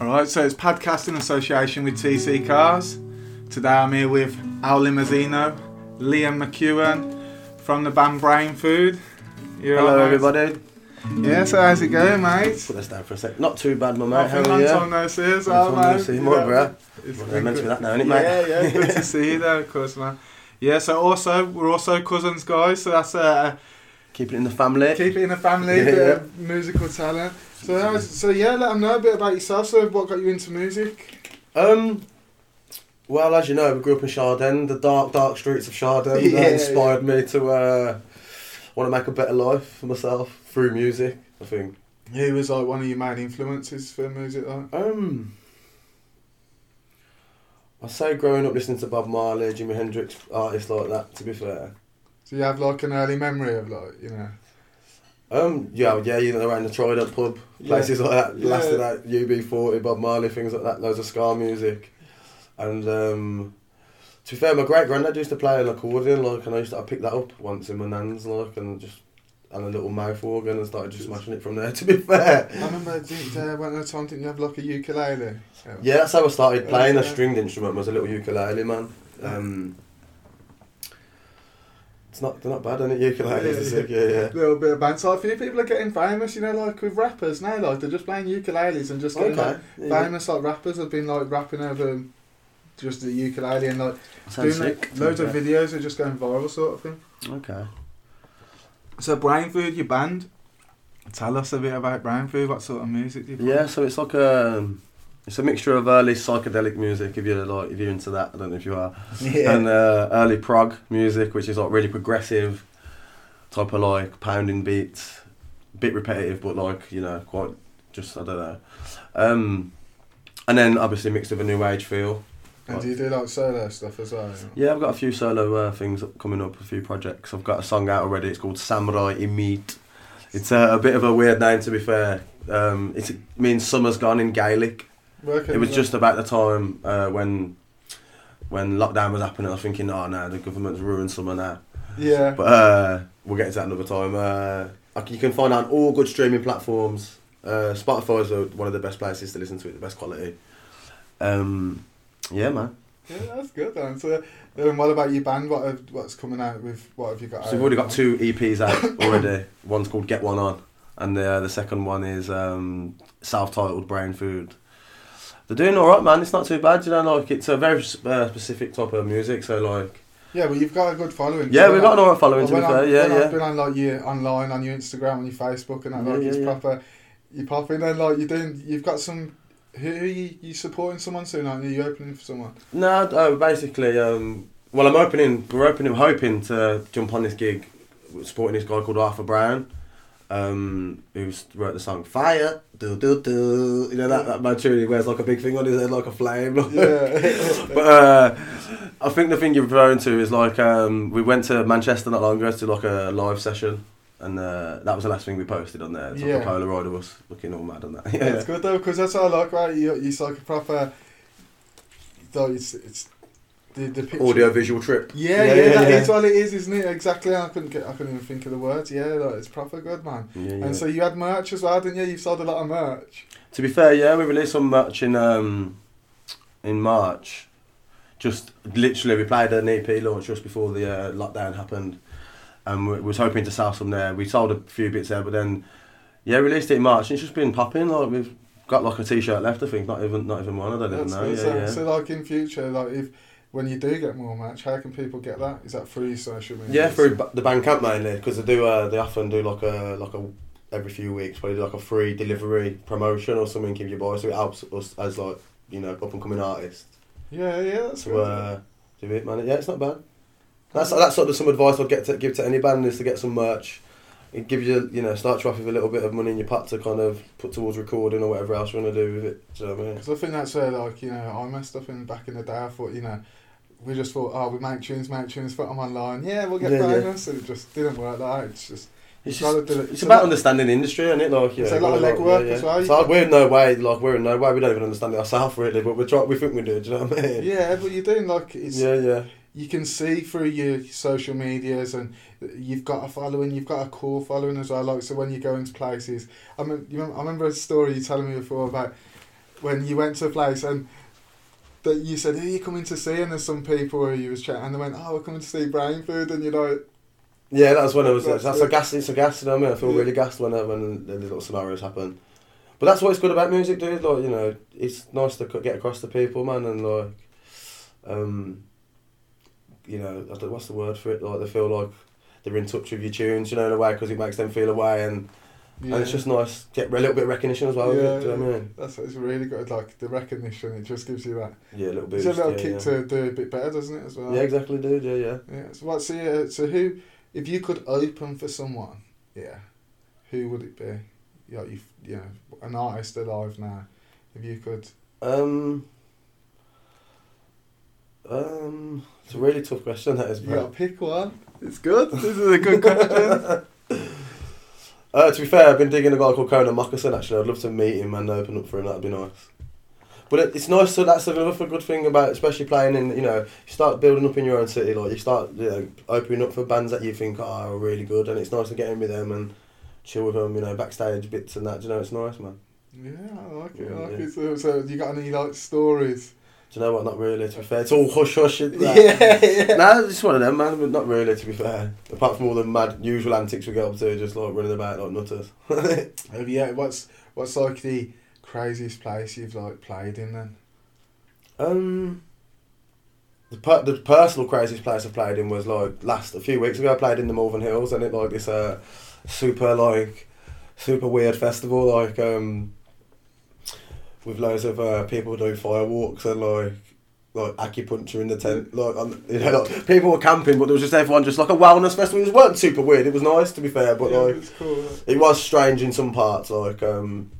Alright, so it's podcast in association with TC Cars. Today I'm here with Al Limazino, Liam McEwen from the band Brain Food. You Hello, everybody. Yeah, so how's it going, mate? Put this down for a sec. Not too bad, my mate. How are long you? time no see Long oh, time no see, more, bruh. It's Well, meant to be that now, innit, mate? Yeah, yeah, good to see you there, of course, man. Yeah, so also, we're also cousins, guys, so that's uh, Keep it in the family. keep it in the family, Yeah, yeah. musical talent. So, how's- so yeah, let them know a bit about yourself. So, what got you into music? Um, well, as you know, we grew up in Shard End. The dark, dark streets of Shard End Yeah, that inspired me to uh, want to make a better life for myself through music. I think. Who was like one of your main influences for music? Like? Um, I say growing up listening to Bob Marley, Jimi Hendrix, artists like that. To be fair. So you have like an early memory of like you know. Um, yeah, yeah, you know, around the Trident pub, Yeah. places like that, Yeah. blasted out UB40, Bob Marley, things like that, loads of ska music. And um, to be fair, my great granddad used to play an accordion, like, and I used to I picked that up once in my nan's, like, and just and a little mouth organ and started just smashing it from there. To be fair, I remember didn't, uh, when at the time didn't you have like a ukulele? yeah, that's how I started playing a stringed instrument. Was a little ukulele, man. Um, it's not they're not bad, are it? Ukuleles Yeah, are sick, yeah, yeah. A little bit of band. So a few people are getting famous, you know, like with rappers now. Like they're just playing ukuleles and just getting Okay, like, yeah. famous. Like rappers have been like rapping over just the ukulele and like Sounds doing like, sick. loads of videos are just going viral, sort of thing. Okay. So Brain Food, your band. Tell us a bit about Brain Food. What sort of music do you play? Yeah, so it's like a it's a mixture of early psychedelic music if you're like if you're into that. I don't know if you are, yeah. and uh, early prog music, which is like really progressive, type of like pounding beats, bit repetitive, but like you know quite just I don't know. Um, and then obviously mixed with a new age feel. And do you do like solo stuff as well? Yeah, I've got a few solo uh, things coming up, a few projects. I've got a song out already. It's called Samurai Imit. It's a, a bit of a weird name to be fair. Um, it means summer's gone in Gaelic. Working It was just about the time uh, when when lockdown was happening. I was thinking, oh no, the government's ruined summer now. yeah. But uh, we'll get into that another time. Uh, you can find out on all good streaming platforms. Uh, Spotify is uh, one of the best places to listen to it, the best quality. Um, yeah, man. Yeah, that's good then. So, um, what about your band? What have, what's coming out with? What have you got? So we've already got two EPs out already. One's called Get One On, and the the second one is um, self-titled Brain Food. They're doing all right, man. It's not too bad. You know, like it's a very uh, specific type of music. So like, Yeah, but you've got a good following. yeah, we've got an alright following. To be fair, yeah, when I've yeah. been on like you online on your Instagram on your Facebook and that, Yeah, like yeah, it's yeah. proper. You pop in and like you're doing. You've got some. Who are you, you supporting someone soon? Aren't you? You opening for someone? No, uh, basically, um, well, I'm opening. We're opening, hoping to jump on this gig, supporting this guy called Arthur Brown, um, who's wrote the song "Fire." Do do do. You know that that man truly wears like a big thing on his head, like a flame. Yeah. but uh, I think the thing you're referring to is like um, we went to Manchester not long ago to like a live session, and uh, that was the last thing we posted on there. It's like Yeah. a Polaroid of us looking all mad on that. Yeah, it's good though because that's what I like. Right, you, it's like a proper. Though it's it's the the picture. Audio visual trip. Yeah, yeah, that is what it is, isn't it? Exactly. I couldn't get. I couldn't even think of the words. Yeah, like, it's proper good, man. Yeah, yeah. And so you had merch as well, didn't you? You've sold a lot of merch. To be fair, yeah, we released some merch in um, in March. Just literally, we played an EP launch just before the uh, lockdown happened, and we was hoping to sell some there. We sold a few bits there, but then yeah, released it in March. And it's just been popping. Like we've got like a t-shirt left. I think not even not even one. I don't even know. good. Yeah, so, yeah. so like in future, like if when you do get more merch, how can people get that? Is that through social media? Yeah, through the Bandcamp mainly because they do. Uh, they often do like a like a every few weeks, probably do like a free delivery promotion or something. Give you boys, so it helps us as like you know up and coming artists. Yeah, yeah, that's to good. uh, do it, man. Yeah, it's not bad. That's that's sort of some advice I'd get to give to any band is to get some merch. It gives you, you know, start you off with a little bit of money in your pot to kind of put towards recording or whatever else you want to do with it. Do you know what I mean? Because I think that's where, like, you know, I messed up in back in the day. I thought, you know, we just thought, oh, we make tunes, make tunes, put them online. Yeah, we'll get Yeah, yeah. And it just didn't work like that. It's just, It's, just, it's a about lot- understanding the industry, isn't it? Like, yeah, It's a lot of like, legwork yeah, as yeah. well, So you've we're in no way, like, we're in no way. We don't even understand it ourselves, really, but we're try. We think we do. Do you know what I mean? yeah, but you're doing, like, it's, yeah, yeah. you can see through your social medias and you've got a following, you've got a core following as well. Like so, when you go into places, I mean, you remember, I remember a story you telling me before about when you went to a place and that you said, "Who are you coming to see?" And there's some people who you was chatting, and they went, "Oh, we're coming to see Brain Food," and you're like, Yeah, that's when I was. That's That's, a gas. It's a gas. You know what I mean? I feel Yeah. really gassed when uh, when the little scenarios happen. But that's what's good about music, dude. Like you know, it's nice to get across to people, man, and like, um, you know, what's the word for it? Like they feel like they're in touch with your tunes, you know, in a way because it makes them feel away, and yeah. and it's just nice get a little bit of recognition as well. Yeah, it, do you know what I mean? That's it's really good. Like the recognition, it just gives you that. Yeah, a little bit. It's a little yeah, kick yeah. to do a bit better, doesn't it? As well. Yeah, exactly, dude. Yeah, yeah. Yeah. So what's the uh, so who if you could open for someone, yeah, who would it be? Yeah, you you know an artist alive now. If you could, Um. Um, it's a really tough question. That is. you got to pick one. It's good. This is a good question. Uh, to be fair, I've been digging a guy called Connan Mockasin. Actually, I'd love to meet him and open up for him. That'd be nice. But it, it's nice. So that's another good thing about, especially playing in. You know, you start building up in your own city. Like you start, you know, opening up for bands that you think are really good, and it's nice to get in with them and chill with them. You know, backstage bits and that. Do you know, it's nice, man. yeah, I like it. I like yeah. it. So, so you got any like stories? Do you know what? Not really. To be fair, it's all hush hush. and that. yeah. Nah, it's just one of them, man. But not really. To be fair, apart from all the mad usual antics we get up to, just like running about like nutters. Have you? What's what's like the craziest place you've like played in then? Um, the per- the personal craziest place I played in was like last a few weeks ago. I played in the Malvern Hills, and it like this uh super like super weird festival like um with loads of uh, people doing firewalks and like like acupuncture in the tent. Like on, you know, like, people were camping, but there was just everyone just like a wellness festival. It wasn't super weird. It was nice to be fair, but yeah, like it's cool. it was strange in some parts, like um.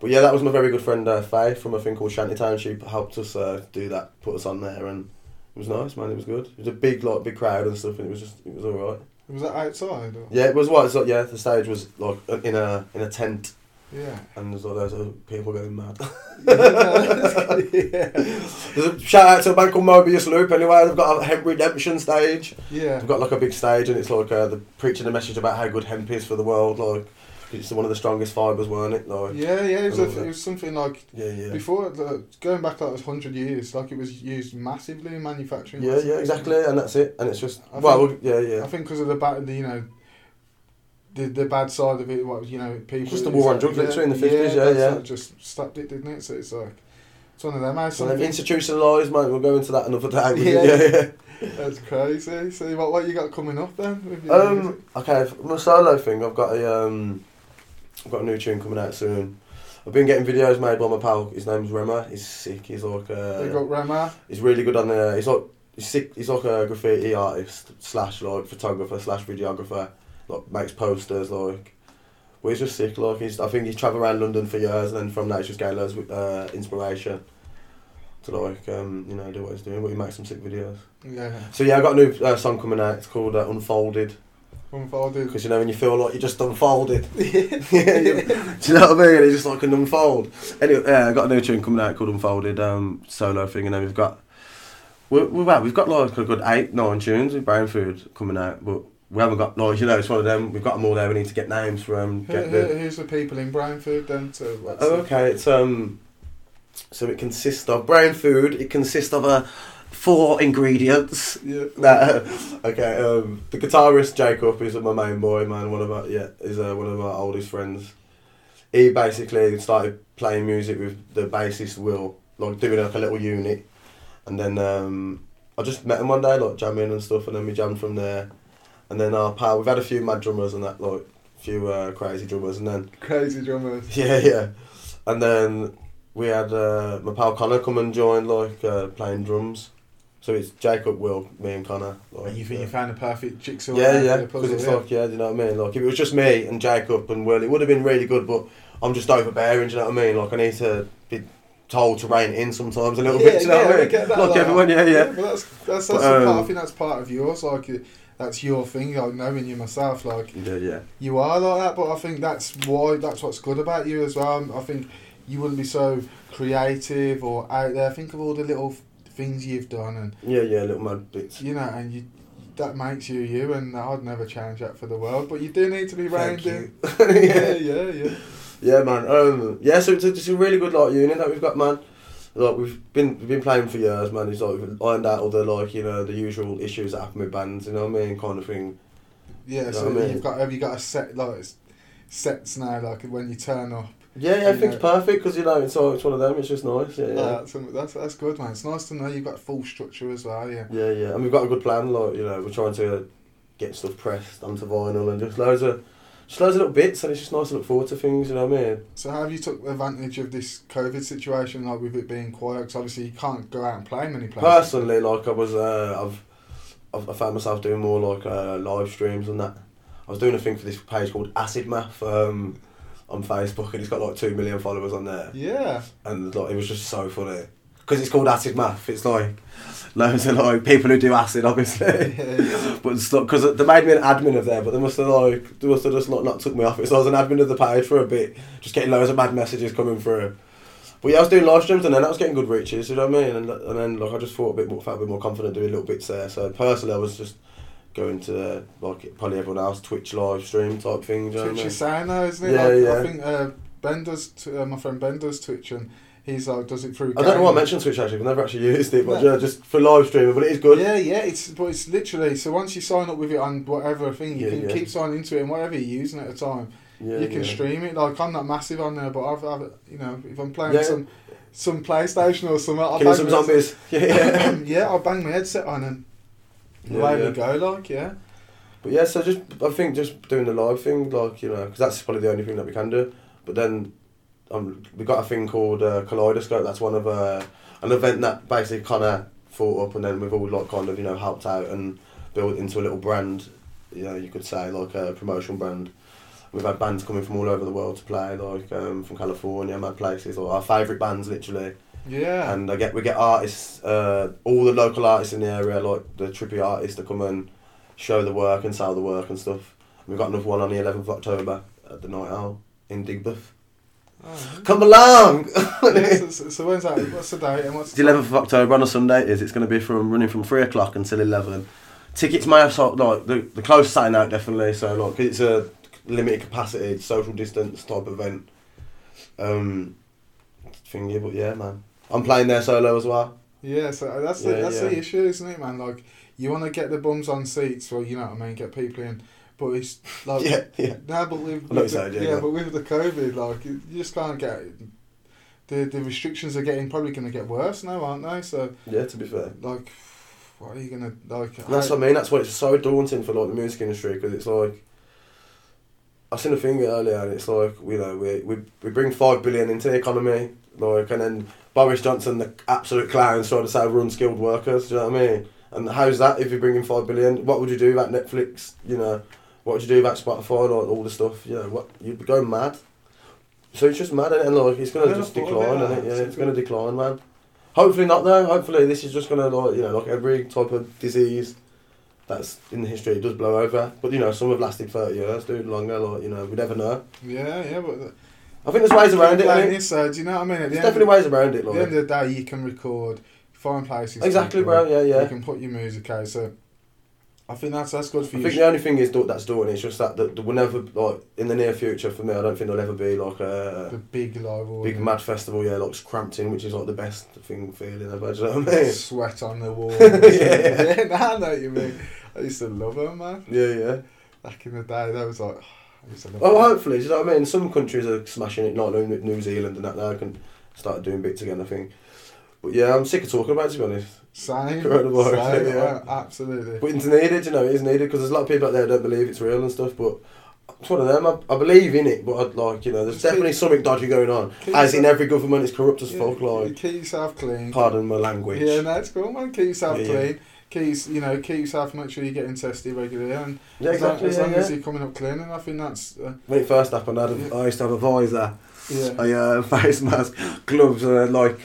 But yeah, that was my very good friend uh, Faye from a thing called Shantytown. She helped us uh, do that, put us on there, and it was nice, man. It was good. It was a big, like, big crowd and stuff, and it was just, it was all right. It was that outside? Or? Yeah, it was what? It's like, yeah, the stage was like in a in a tent, Yeah. and there's all those people going mad. yeah. Shout out to a band called Mobius Loop. Anyway, they've got a hemp redemption stage. Yeah. They've got like a big stage, and it's like uh, the preaching a message about how good hemp is for the world. Like it's one of the strongest fibres, weren't it? Like Yeah, yeah, it was, a, it was something like yeah, yeah. before the, going back like hundred years, like it was used massively in manufacturing. Yeah, yeah, exactly, and that's it. And it's just I well, think- yeah, yeah. I think because of the the, you know, the the bad side of it, what you know, people. Just the war on drugs, literally, in the 50s, yeah, yeah. what just stopped it, didn't it? So it's like it's one of them. I So they've institutionalised, mate. We'll go into that another day. Yeah. Yeah, yeah. that's crazy. So what what you got coming up then? your music? Um, okay, my solo thing, I've got a um, I've got a new tune coming out soon. I've been getting videos made by my pal. His name's Rema. He's sick. He's like uh, they got Rema. he's really good on the. He's like he's sick. He's like a graffiti artist slash like photographer slash videographer. Like makes posters like. But he's just sick. Like he's. I think he's travelled around London for years, and then from that he's just getting loads of uh, inspiration. To like um, you know do what he's doing, but he makes some sick videos. Yeah, So yeah, I got a new uh, song coming out. It's called uh, Unfolded. unfolded. Because you know when you feel like you're just unfolded. yeah. Do you know what I mean? It's just like an unfold. Anyway, yeah, I got a new tune coming out called Unfolded, um, solo thing, and then we've got we're, we're, well, we've got like a good eight, nine tunes with Brain Food coming out, but we haven't got like you know it's one of them. We've got them all there. We need to get names for them. Who, Get who, the, who's the people in Brain Food then? To oh, okay. It's um, so it consists of Brain Food. It consists of uh, four ingredients. yeah. Okay. Um, the guitarist Jacob is my main boy, man. One of our yeah, is uh, one of our oldest friends. He basically started playing music with the bassist Will, like doing like a little unit, and then um, I just met him one day, like jamming and stuff, and then we jammed from there. And then our pal, we've had a few mad drummers and that, like a few uh, crazy drummers, and then Crazy drummers. yeah, yeah, and then we had uh, my pal Connor come and join, like uh, playing drums. So it's Jacob, Will, me, and Connor. Like, And you think uh, you found a perfect jigsaw? yeah, yeah, because it's yeah. like, yeah, do you know what I mean? Like, if it was just me and Jacob and Will, it would have been really good, but I'm just overbearing, do you know what I mean? Like, I need to be told to rein in sometimes a little bit, do you know what I mean? that, Like, everyone, yeah, yeah. But that's that's, that's But, a part, I um, think that's part of yours. Like that's your thing. Like knowing you myself, like Yeah, yeah. you are like that. But I think that's why that's what's good about you as well. I think you wouldn't be so creative or out there. Think of all the little things you've done, and Yeah, yeah, little mad bits. you know, and you that makes you you, and I'd never change that for the world. But you do need to be round you. yeah, yeah. yeah, yeah. Yeah, man. Um, yeah, so it's a, it's a really good like unit that we've got, man. Like we've been we've been playing for years, man. It's like we've ironed out all the like you know the usual issues that happen with bands, you know what I mean, kind of thing. Yeah, Know so I mean? you've got have you got a set like sets now like when you turn up. Yeah, yeah, everything's Yeah. perfect because you know it's all, it's one of them. It's just nice. Yeah, yeah. Uh, that's, that's that's good, man. It's nice to know you've got full structure as well. Yeah. Yeah, yeah, and we've got a good plan. Like you know, we're trying to get stuff pressed onto vinyl and just loads of just loads of little bits, and it's just nice to look forward to things. You know what I mean? So how have you took advantage of this COVID situation, like with it being quiet? Because obviously you can't go out and play many places. Personally, like I was, uh, I've, I've I found myself doing more like uh, live streams and that. I was doing a thing for this page called Acid Math um, on Facebook, and it's got like two million followers on there, Yeah. and like it was just so funny because it's called Acid Math. It's like loads of like people who do acid, obviously. But because they made me an admin of there, but they must have like they must have just not, not took me off it. So I was an admin of the page for a bit, just getting loads of mad messages coming through. But yeah, I was doing live streams and then I was getting good reaches. You know what I mean? And, and then like I just thought a bit more, felt a bit more confident doing little bits there. So personally, I was just going to like probably everyone else Twitch live stream type thing. Twitch is saying though, isn't it? Yeah, like, yeah. I think uh, Ben does. T- uh, my friend Ben does Twitch, and he's like does it through. I don't know why I mentioned Twitch actually. I've never actually used it, but No. yeah, just for live streaming. But it is good. Yeah, yeah. It's but it's literally so once you sign up with it on whatever thing, you Yeah, can yeah. keep signing into it, and whatever you're using at the time, Yeah, you can stream it. Like I'm not massive on there, but I've, I've you know if I'm playing some some PlayStation or something, I'll Killing some zombies. Yeah, yeah. yeah, I'll bang my headset on and Yeah, away we go. Like yeah, But yeah, so just I think just doing the live thing, like you know, because that's probably the only thing that we can do. But then, um, we got a thing called uh, Kaleidoscope. That's one of uh, an event that basically kind of thought up, and then we've all like kind of you know helped out and built into a little brand. You know, you could say like a promotion brand. We've had bands coming from all over the world to play, like um, from California, mad places, or our favourite bands literally. yeah. And I get we get artists, uh, all the local artists in the area, like the trippy artists, to come and show the work and sell the work and stuff. We've got another one on the 11th of October at the Night Owl in Digbeth. Oh, Come along! yeah, so, when's that? What's the date and what's the 11th of October on a Sunday. It is it's going to be from running from three o'clock until eleven. Tickets may have sold like the the close sign out definitely. So like it's a limited capacity, social distance type event. Um, thingy, but yeah, man, I'm playing there solo as well. Yeah, so that's the Yeah, that's yeah. the issue, isn't it, man? Like you want to get the bums on seats, well, you know what I mean, get people in, but it's like Yeah, yeah. No, but with, with the, you're yeah, yeah, but with the COVID, like you just can't get the the restrictions are getting probably going to get worse now, aren't they? So Yeah, to be fair. like, what are you gonna like? And that's how- what I mean. That's why it's so daunting for like the music industry because it's like I've seen a thing earlier, and it's like you know we we we bring five billion into the economy, like, and then Boris Johnson, the absolute clown, trying to say we're unskilled workers. Do you know what I mean? And how's that if you're bringing five billion? What would you do about Netflix? You know, what would you do about Spotify and all, all the stuff? You know, what you'd be going mad. So it's just mad, and like it's gonna just I decline, it, and yeah. yeah, it's gonna decline, man. Hopefully not though. Hopefully this is just gonna like you know like every type of disease that's in the history it does blow over. But you know some have lasted thirty years, dude, longer. Like you know we never know. Yeah, yeah, but the, I think there's ways around it. I Like think. this, uh, do you know what I mean? At the There's definitely of, ways around it, At the end of the day, you can record, find places. Exactly, bro. Yeah, yeah. You can put your music out. So I think that's that's good for I you. think the only thing is that that's doing it's just that there will never like in the near future for me. I don't think there'll ever be like the a big live big mad festival. Yeah, like Crampton, which is like the best thing feeling ever. Do you know what I mean? Sweat on the wall. Yeah. nah, I know what you mean. I used to love them, man. Yeah, yeah. Back in the day, that was like, I love oh, Well, hopefully, do you know what I mean? Some countries are smashing it, like New New Zealand and that now can start doing bits again, I think. But yeah, I'm sick of talking about it, to be honest. Same, Coronavirus, same, yeah. yeah, absolutely. But it's needed, you know, it is needed because there's a lot of people out there who don't believe it's real and stuff, but it's one of them. I, I believe in it, but I'd like, you know, there's definitely something dodgy going on. As in every government is corrupt as Yeah, fuck, like, keep yourself clean. pardon my language. Yeah, no, it's cool, man. Keep yourself Yeah, clean. Keep, you know, keep yourself. Make sure you're getting tested regularly, and Yeah, as long, exactly. as, long as you're coming up clean, and I think that's uh, When it first happened, I, had a, I used to have a visor, yeah. a uh, face mask, gloves, uh, like,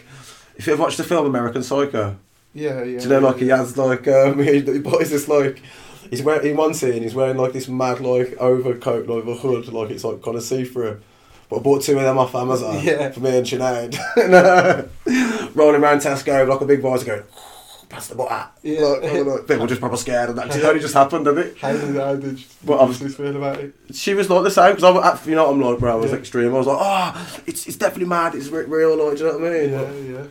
if you've watched the film American Psycho, Yeah, yeah. Do you know, like he has like um, he, he buys this like he's wearing in one scene he's wearing like this mad like overcoat like a hood like it's like kind of see through, but But I bought two of them off Amazon Yeah. for me and Sinead. Rolling around Tesco like a big boy going, pass the butter. Yeah. Like, like, like, people just proper scared of that. It only just happened, didn't it? How did, how did But I was- feel about it? She was like the same because I, you know, I'm like, bro. I was Yeah. extreme. I was like, oh, it's it's definitely mad. It's re- real, like, do you know what I mean? Yeah, yeah.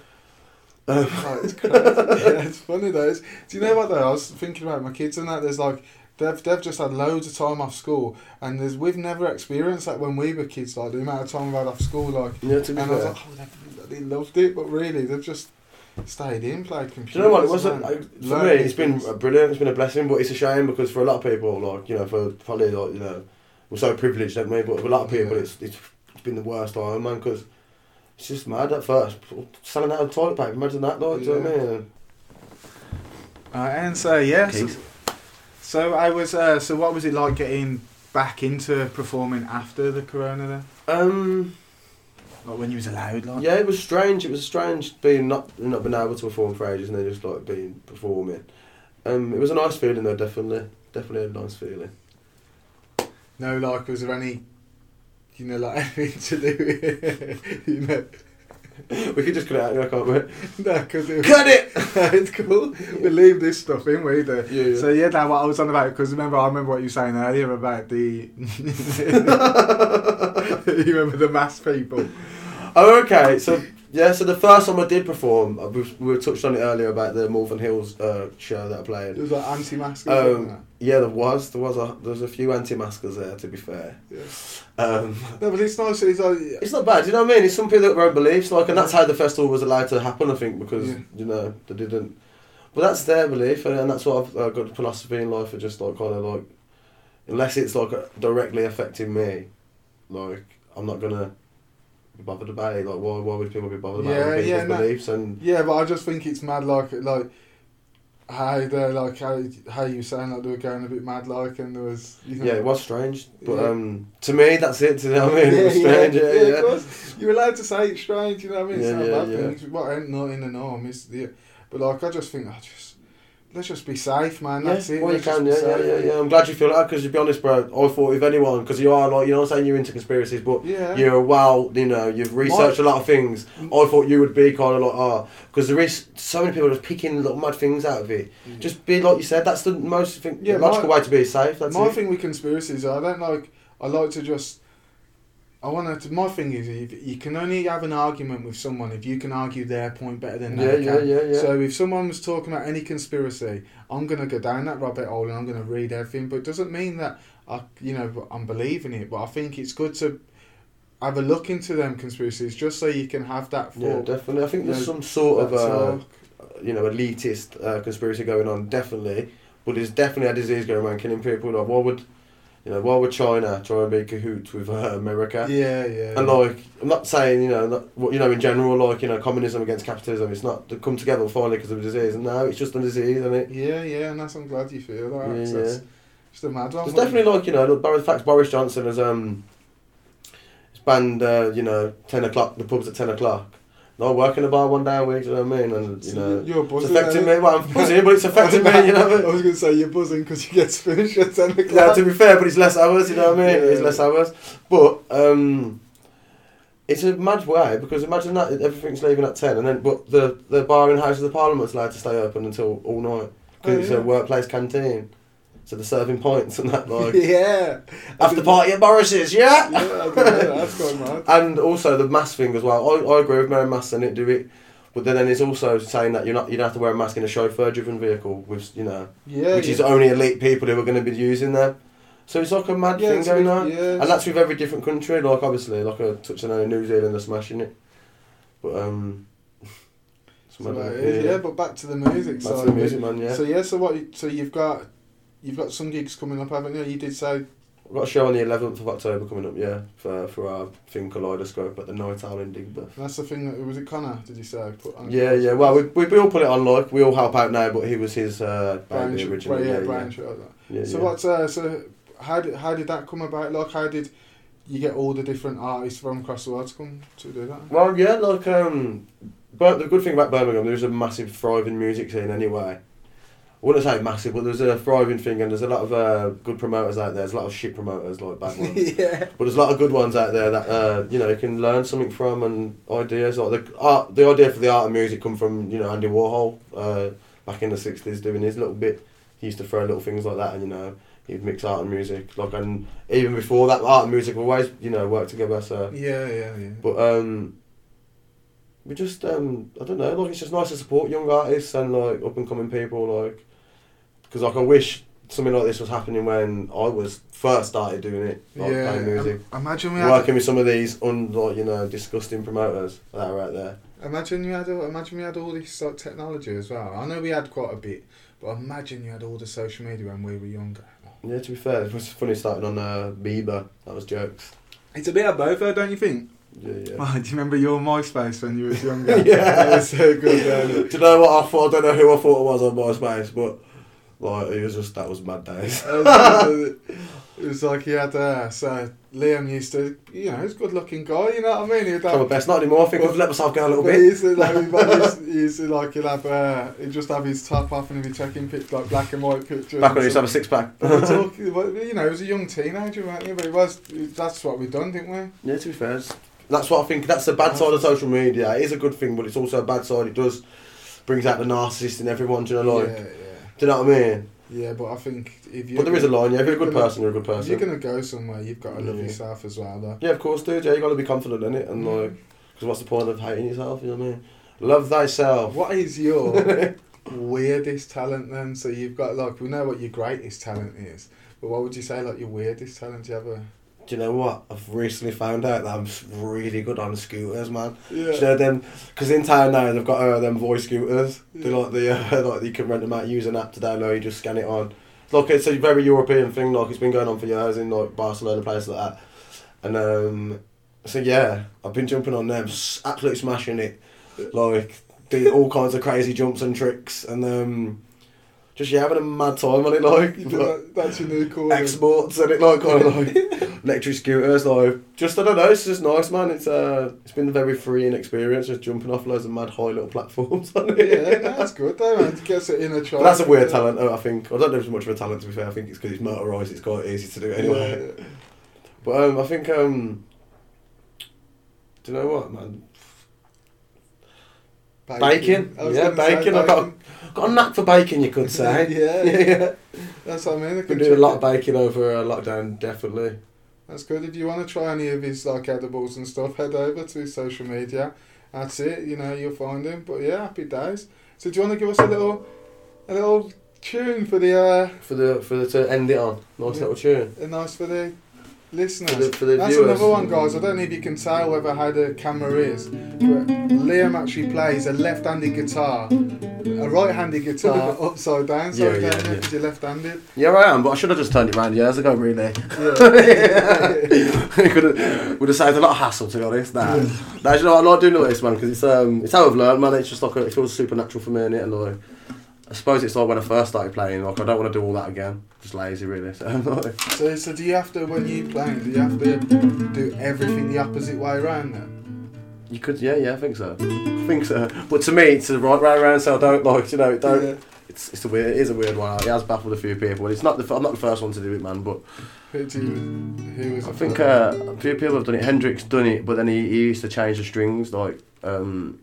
Um, Oh, it's crazy. yeah, it's funny though. It's, do you know what though? I was thinking about my kids and that. There's like they've they've just had loads of time off school, and there's we've never experienced that when we were kids. Like the amount of time we've had off school, like. yeah, to be And I was fair. like, oh, they, they loved it, but really they've just stayed in, played computers. Do you know what? It wasn't like, for me. It's been brilliant. It's been a blessing, but it's a shame because for a lot of people, like you know, for probably like you know, we're so privileged, don't we? But for a lot of people, Yeah. it's, it's it's been the worst time, man. Because it's just mad at first. Selling out of toilet paper, imagine that, like, do you know what I mean? Alright, and so yeah, so, so I was. Uh, so what was it like getting back into performing after the corona then? Um, Like when you was allowed, like. yeah, it was strange. It was strange being not not being able to perform for ages and then just like being performing. Um, it was a nice feeling though, definitely, definitely a nice feeling. No, like, was there any, you know, like anything to do with, you know, We could just cut it out, now, can't we? no, because it Cut it. it's cool. We leave this stuff in, we do. Yeah, yeah. So yeah, now what I was on about, because remember, I remember what you were saying earlier about the, you remember the mass people. Oh, okay. So yeah, so the first time I did perform, uh, we, we touched on it earlier about the Malvern Hills uh, show that I played. It was like anti-mask. Um, yeah, there was there was a there was a few anti-maskers there. To be fair, um, No, but it's nice. It's like, it's not bad. Do You know what I mean? It's some people that own beliefs, like, and that's how the festival was allowed to happen. I think because Yeah. you know they didn't. But that's their belief, and, and that's what I've uh, got a philosophy in life. Of just like kind of like, unless it's like directly affecting me, like I'm not gonna be bothered about it. Like, why why would people be bothered about Yeah, other people's yeah, no. beliefs? And yeah, but I just think it's mad. Like, like how they like how how you were saying like they were going a bit mad, like, and there was you know. yeah, it was strange. But Yeah. um, to me, that's it. Do you know what I mean? it was strange. Yeah, yeah. of course. You're allowed to say it's strange, you know what I mean? It's Yeah, not yeah, bad yeah. What ain't not in the norm. It's the, but like I just think, I just let's just be safe, man. That's yeah, it. Well, you let's can, yeah, yeah, yeah, yeah. I'm glad you feel that because to be honest, bro, I thought if anyone, because you are like, you know, what I'm saying you're into conspiracies, but Yeah. you're well, you know, you've researched a lot of things. I thought you would be kind of like, ah, because there is so many people just picking little mad things out of it. Yeah. Just be like you said. That's the most thing, Yeah, logical my- way to be safe. That's my it. thing with conspiracies, I don't like. I like to just. I want to. My thing is, if you can only have an argument with someone if you can argue their point better than Yeah, they yeah, can. yeah, yeah. So if someone was talking about any conspiracy, I'm gonna go down that rabbit hole and I'm gonna read everything. But it doesn't mean that I, you know, I'm believing it. But I think it's good to have a look into them conspiracies just so you can have that yeah, definitely. I think there's No, some sort of, uh, you know, elitist uh, conspiracy going on. Definitely, but there's definitely a disease going around killing people. Like, why would, you know, why would China try and be cahoots with uh, America? yeah, yeah. And like, I'm not saying you know, not, what you know in general, like you know, communism against capitalism. It's not to come together finally because of a disease. No, it's just a disease, isn't it? yeah, yeah, and that's I'm glad you feel that. Yeah, yeah. It's just a mad one. There's definitely like you know, look, the fact Boris Johnson has um, banned uh, you know ten o'clock the pubs at ten o'clock. No, work in a bar one day a week. Do you know what I mean? And you know, you're it's buzzing. affecting eh? me. Well, I'm buzzing, but it's affecting me. You know. I was going to say you're buzzing because you get finished at 10 o'clock. Yeah, to be fair, but it's less hours, you know what I mean? Yeah. It's less hours. But um, it's a mad way because imagine that everything's leaving at 10 and then, but the, the bar in House of the Parliament's allowed to stay open until all night because Oh, it's a workplace canteen. So they're serving pints and that, like, yeah. after party at Boris's, yeah? Yeah, I that's quite mad. And also the mask thing as well. I, I agree with wearing masks and it do it. But then it's also saying that you're not you don't have to wear a mask in a chauffeur-driven vehicle, with you know, Yeah, which yeah. is only elite people who are going to be using them. So it's like a mad yeah, thing going on, Yeah, and that's with every different country. Like obviously, like a touching on New Zealand, they're smashing it. But um, so is, yeah. but back to the music Back side. to the music, man. Yeah, So yeah, so what? So you've got you've got some gigs coming up, haven't you? You did say I've got a show on the 11th of October coming up. Yeah, for for our thing Kaleidoscope at the Night Owl in Digbeth. that's the thing. That was it. Connor? Did you say? Put on Yeah, yeah. Well, we, we we all put it on like we all help out now, but he was his uh, Sh- originally. yeah, yeah, yeah. Yeah, So yeah. what's uh, so how did how did that come about? Like how did you get all the different artists from across the world to come to do that? Well, yeah, like um, but the good thing about Birmingham, there's a massive thriving music scene anyway. I wouldn't say massive, but there's a thriving thing, and there's a lot of uh, good promoters out there. There's a lot of shit promoters, like bad ones. yeah. But there's a lot of good ones out there that uh, you know you can learn something from and ideas. Like the art, the idea for the art and music come from you know Andy Warhol uh, back in the sixties doing his little bit. He used to throw little things like that, and you know he'd mix art and music. Like and even before that, art and music always you know work together. So, Yeah, yeah, yeah. but um, we just um, I don't know. Like it's just nice to support young artists and like up and coming people. Like because like I wish something like this was happening when I was first started doing it. Like yeah. playing music im- imagine we had. working with some of these un, like, you know disgusting promoters that are out there. Imagine you had. all- Imagine we had all this like, technology as well. I know we had quite a bit, but imagine you had all the social media when we were younger. Yeah, to be fair, it was funny starting on uh, Bebo. That was jokes. It's a bit of both, though, don't you think? Yeah, yeah. Oh, do you remember your MySpace when you was younger? Yeah. that was so good. Do you know what I thought? I don't know who I thought it was on MySpace, but like it was just that was mad days. It was like he had uh, so Liam used to you know he's a good looking guy you know what I mean he'd have, best, not anymore. I think I've let myself go a little but he bit. used to like he used, he used to like he'd have uh, he'd just have his top off and he'd be checking pic, like black and white pictures Back when and used to have a six pack. Talking, you know, he was a young teenager, weren't you? But he was, that's what we done, didn't we? Yeah, to be fair, that's what I think. That's the bad side of social media. It is a good thing, but it's also a bad side. It does brings out the narcissist in everyone. Do you know, like, yeah. Do you know what I mean? Yeah, but I think if you But there is a line. Yeah, if you're a good person, you're a good If person. you're gonna go somewhere, you've got to love Yeah. yourself as well, though. Yeah, of course, dude. Yeah, you got to be confident in it, and like, because what's the point of hating yourself? You know what I mean? Love thyself. What is your weirdest talent then? So you've got like we know what your greatest talent is, but what would you say like your weirdest talent? Do you have a Do you know what? I've recently found out that I'm really good on scooters, man. Do you know them? Because in town now they've got uh, them Voi scooters. They're Yeah. like the uh, like you can rent them out, use an app to download. You just scan it on. Like it's a very European thing. Like it's been going on for years in like Barcelona, places like that. And um, so yeah, I've been jumping on them, absolutely smashing it. Like doing all kinds of crazy jumps and tricks, and um, just yeah, having a mad time on it. Like You do that- that's your new call. exports and it like kind of like electric scooters like just I don't know it's just nice man it's uh it's been a very freeing experience just jumping off loads of mad high little platforms on it yeah, that's good though, man. It gets it in a child. that's a weird talent uh, I think I don't know if it's much of a talent to be fair I think it's because it's motorised it's quite easy to do anyway Yeah. but um I think um do you know what man Bacon. I was Yeah, bacon. I've got- got a knack for bacon you could say Yeah. yeah That's what I mean. I been doing a lot of baking over uh, lockdown definitely That's good. If you want to try any of his like edibles and stuff, head over to his social media. That's it. You know, you'll find him. But yeah, happy days. So do you want to give us a little, a little tune for the uh, for the for the to end it on nice Yeah. little tune a nice for the listeners? For the- for the That's viewers. another one, guys. I don't know if you can tell whether how the camera is, but Liam actually plays a left-handed guitar, a right-handed guitar upside down. So Yeah, yeah, yeah, yeah. you're left-handed. Yeah, I am, but I should have just turned it round years ago, really. Yeah. Could have, would have saved a lot of hassle, to be honest. Nah, nah you know, I like doing all this, man, because it's um, it's how I've learned, man. It's just like a, it feels supernatural for me, innit? And like, I suppose it's like when I first started playing. Like, I don't want to do all that again. Just lazy, really. So, like, So, so do you have to when you play? Do you have to do everything the opposite way around then? you could, yeah, yeah, I think so. I think so. But to me, it's the right way around. So I don't like, you know, don't. Yeah. It's it's a weird, it is a weird one. It has baffled a few people. It's not the, I'm not the first one to do it, man. But who was I think uh, a few people have done it. Hendrix done it, but then he, he used to change the strings. Like um,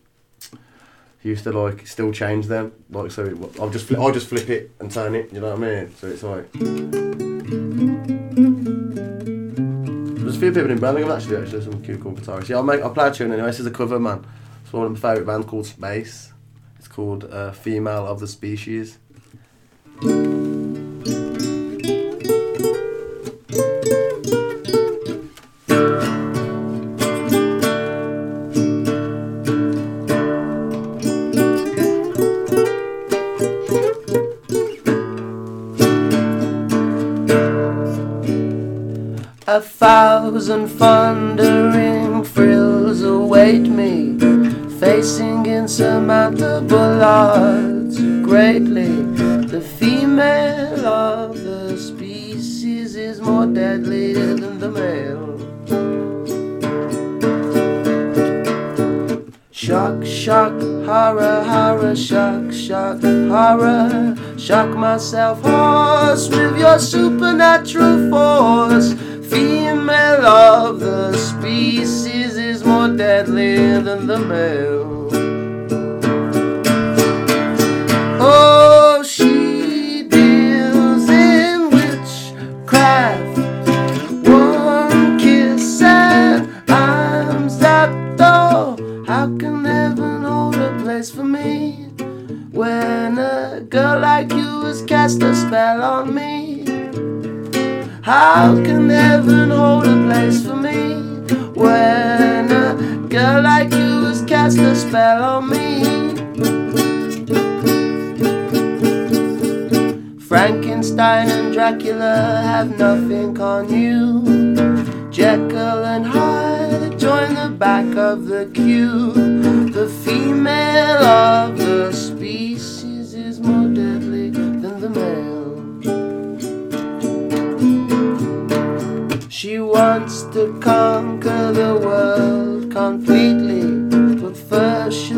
he used to like still change them. Like so, it, I'll just flip, I'll just flip it and turn it. You know what I mean? So it's like there's a few people in Birmingham actually. Actually, some cute cool guitarists. Yeah, I'll make I'll play a tune anyway. This is a cover, man. It's one of my favourite bands called Space. It's called uh, Female of the Species. Myself horse with your supernatural force. Female of the species is more deadly than the male. Oh, she deals in witchcraft. One kiss and I'm zapped. Oh, how can heaven hold a place for me when a girl like you has cast a spell on me? How can heaven hold a place for me when a girl like you has cast a spell on me? Frankenstein and Dracula have nothing on you. Jekyll and Hyde join the back of the queue. The female of the She wants to conquer the world completely, but first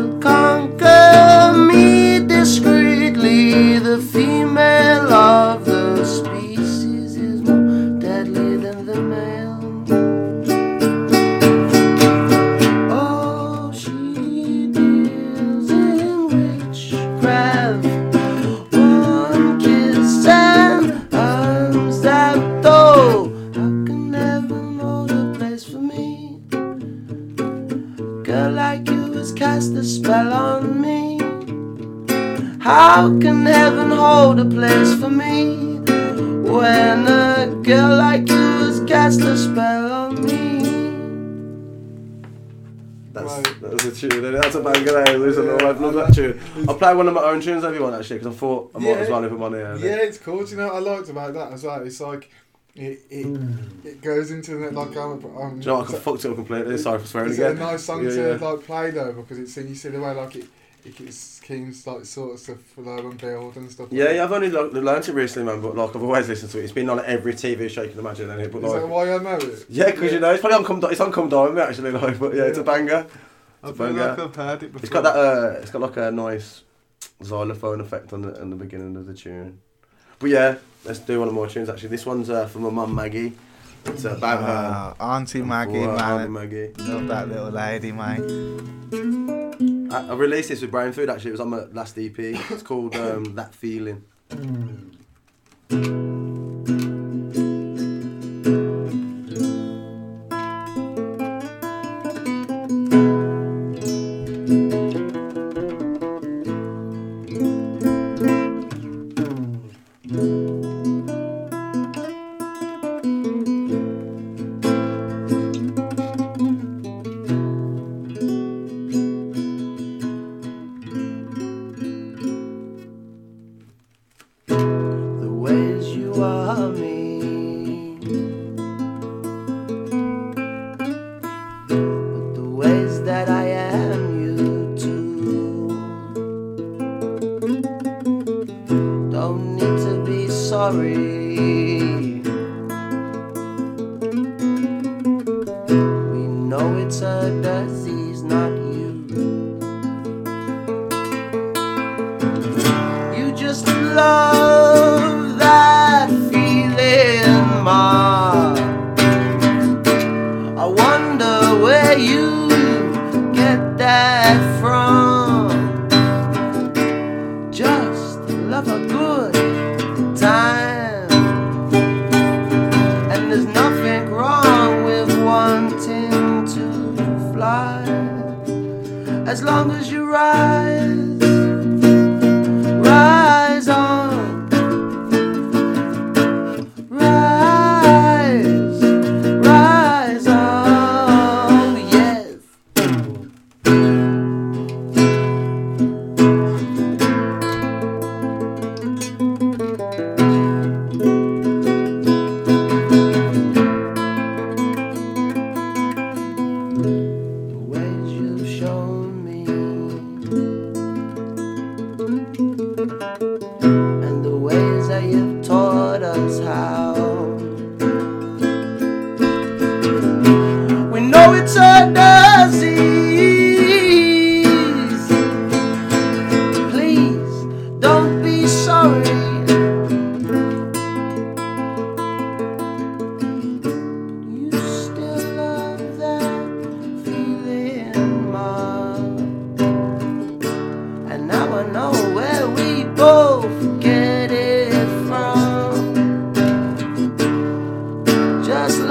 play one of my own tunes if you want actually, because I thought I might Yeah. as well if I'm on here. Yeah, it's cool. Do you know what I liked about that as well? It's like it it, it goes into the like I'm. I'm Do you know what? I fucked it up completely. Sorry for swearing Is it a again. nice song Yeah, to yeah. like play though? Because it's you see the way like it it keeps keeps like sort of stuff flow and build and stuff. Yeah, yeah, I've only like, learned it recently, man. But like I've always listened to it. It's been on every TV show you can imagine, and it. But Is that why I know it? yeah, because you know, it's probably on come. It's on come down with me actually. Like, but yeah, it's a banger. I It's a feel banger. like I've heard it before. It's got that. Uh, it's got like a nice xylophone effect on the on the beginning of the tune. But yeah, let's do one of more tunes. Actually, this one's uh, from my mum Maggie. It's about her. Auntie Maggie, Oh, Auntie. Maggie. Love that little lady, mate. I, I released this with Brain Food. Actually, it was on my last EP. It's called um, That Feeling. You are me.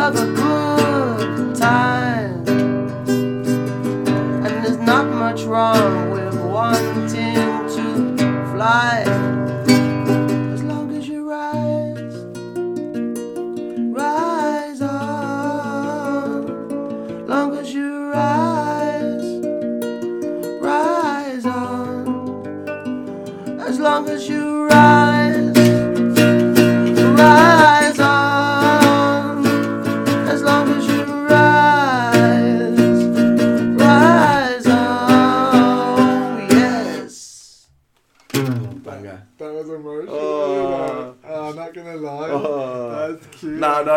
Of a good time, and there's not much wrong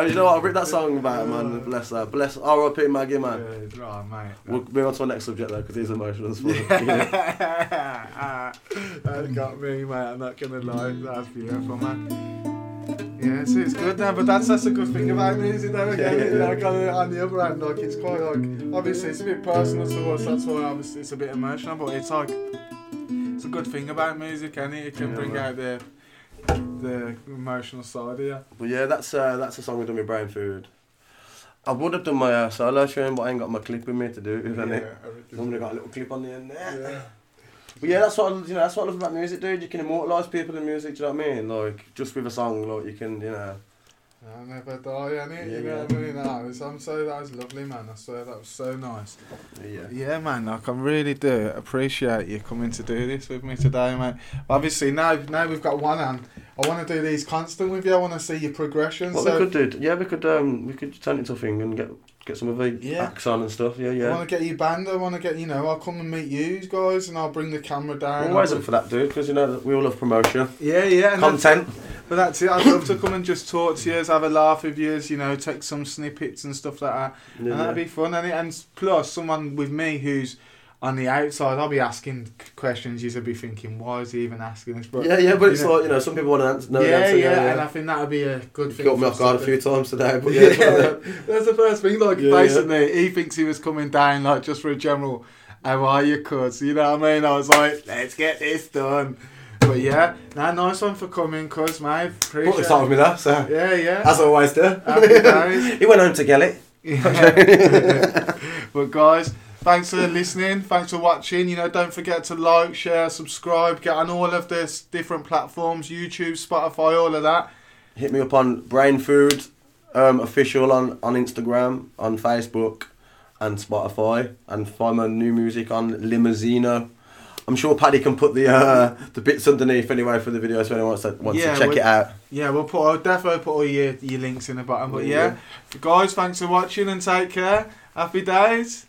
cute. No, no, you know what? I've written that song about it, man. Bless her. Bless R.I.P. Maggie, man. Yeah, right, mate. We'll move on to our next subject though, because he's emotional as fuck. that got me, mate. I'm not gonna lie. That's beautiful, man. Yeah, see, it's good now, but that's that's a good thing about music, though. Again, Yeah, yeah, yeah. kind of on the other hand, like it's quite like obviously it's a bit personal to us. That's why obviously it's a bit emotional, but it's like it's a good thing about music, and it? it can Yeah, bring man. out the the emotional side of you. but yeah, that's uh, that's a song we done with Brain Food. I would have done my uh, solo tune, but I ain't got my clip with me to do it with, innit? everything. Normally got a little clip on the end there. Yeah. But yeah, that's what I- you know. That's what I love about music, dude. You can immortalise people in music. Do you know what I mean? Like just with a song, like you can, you know. I'll never die, and it, Yeah, you know yeah. what I mean? That was, I'm so that was lovely, man. I swear that was so nice. Yeah. Yeah, man. Like I really do appreciate you coming to do this with me today, mate. Obviously, now now we've got one hand. I want to do these constant with you. I want to see your progression. What so we could do? Yeah, we could. Um, we could turn it into a thing and get get some of the Yeah. acts on and stuff. Yeah, yeah. I want to get you banned. I want to get you know. I'll come and meet you guys, and I'll bring the camera down. Always I'll up for that, dude. Because you know we all love promotion, Yeah, yeah. Content. But that's it. I'd love to come and just talk to you, have a laugh with you, you know, take some snippets and stuff like that. Yeah, and that'd yeah. be fun, and and plus someone with me who's on the outside, I'll be asking questions. You'll be thinking, why is he even asking this? But yeah, yeah, but it's know- like you know, some people want to answer, know the yeah, answer. yeah, Yeah, and I think that'd be a good thing. Got me off guard a few times today, but Yeah, yeah. that's the first thing. Like Yeah, basically, he thinks he was coming down like just for a general. How are you, cuz? You know what I mean? I was like, let's get this done. But yeah, nah, nice one for coming, cuz, mate. Appreciate the time with me there, so Yeah, yeah. as always do. He went home to get it. but guys, thanks for listening. Thanks for watching. You know, don't forget to like, share, subscribe. Get on all of this different platforms: YouTube, Spotify, all of that. Hit me up on Brain Food um, official on on Instagram, on Facebook, and Spotify, and find my new music on Limousino. I'm sure Paddy can put the uh, the bits underneath anyway for the video, so anyone wants to, wants Yeah, to check it out. Yeah, we'll put. I'll definitely put all your your links in the bottom. But Yeah. yeah, guys, thanks for watching and take care. Happy days.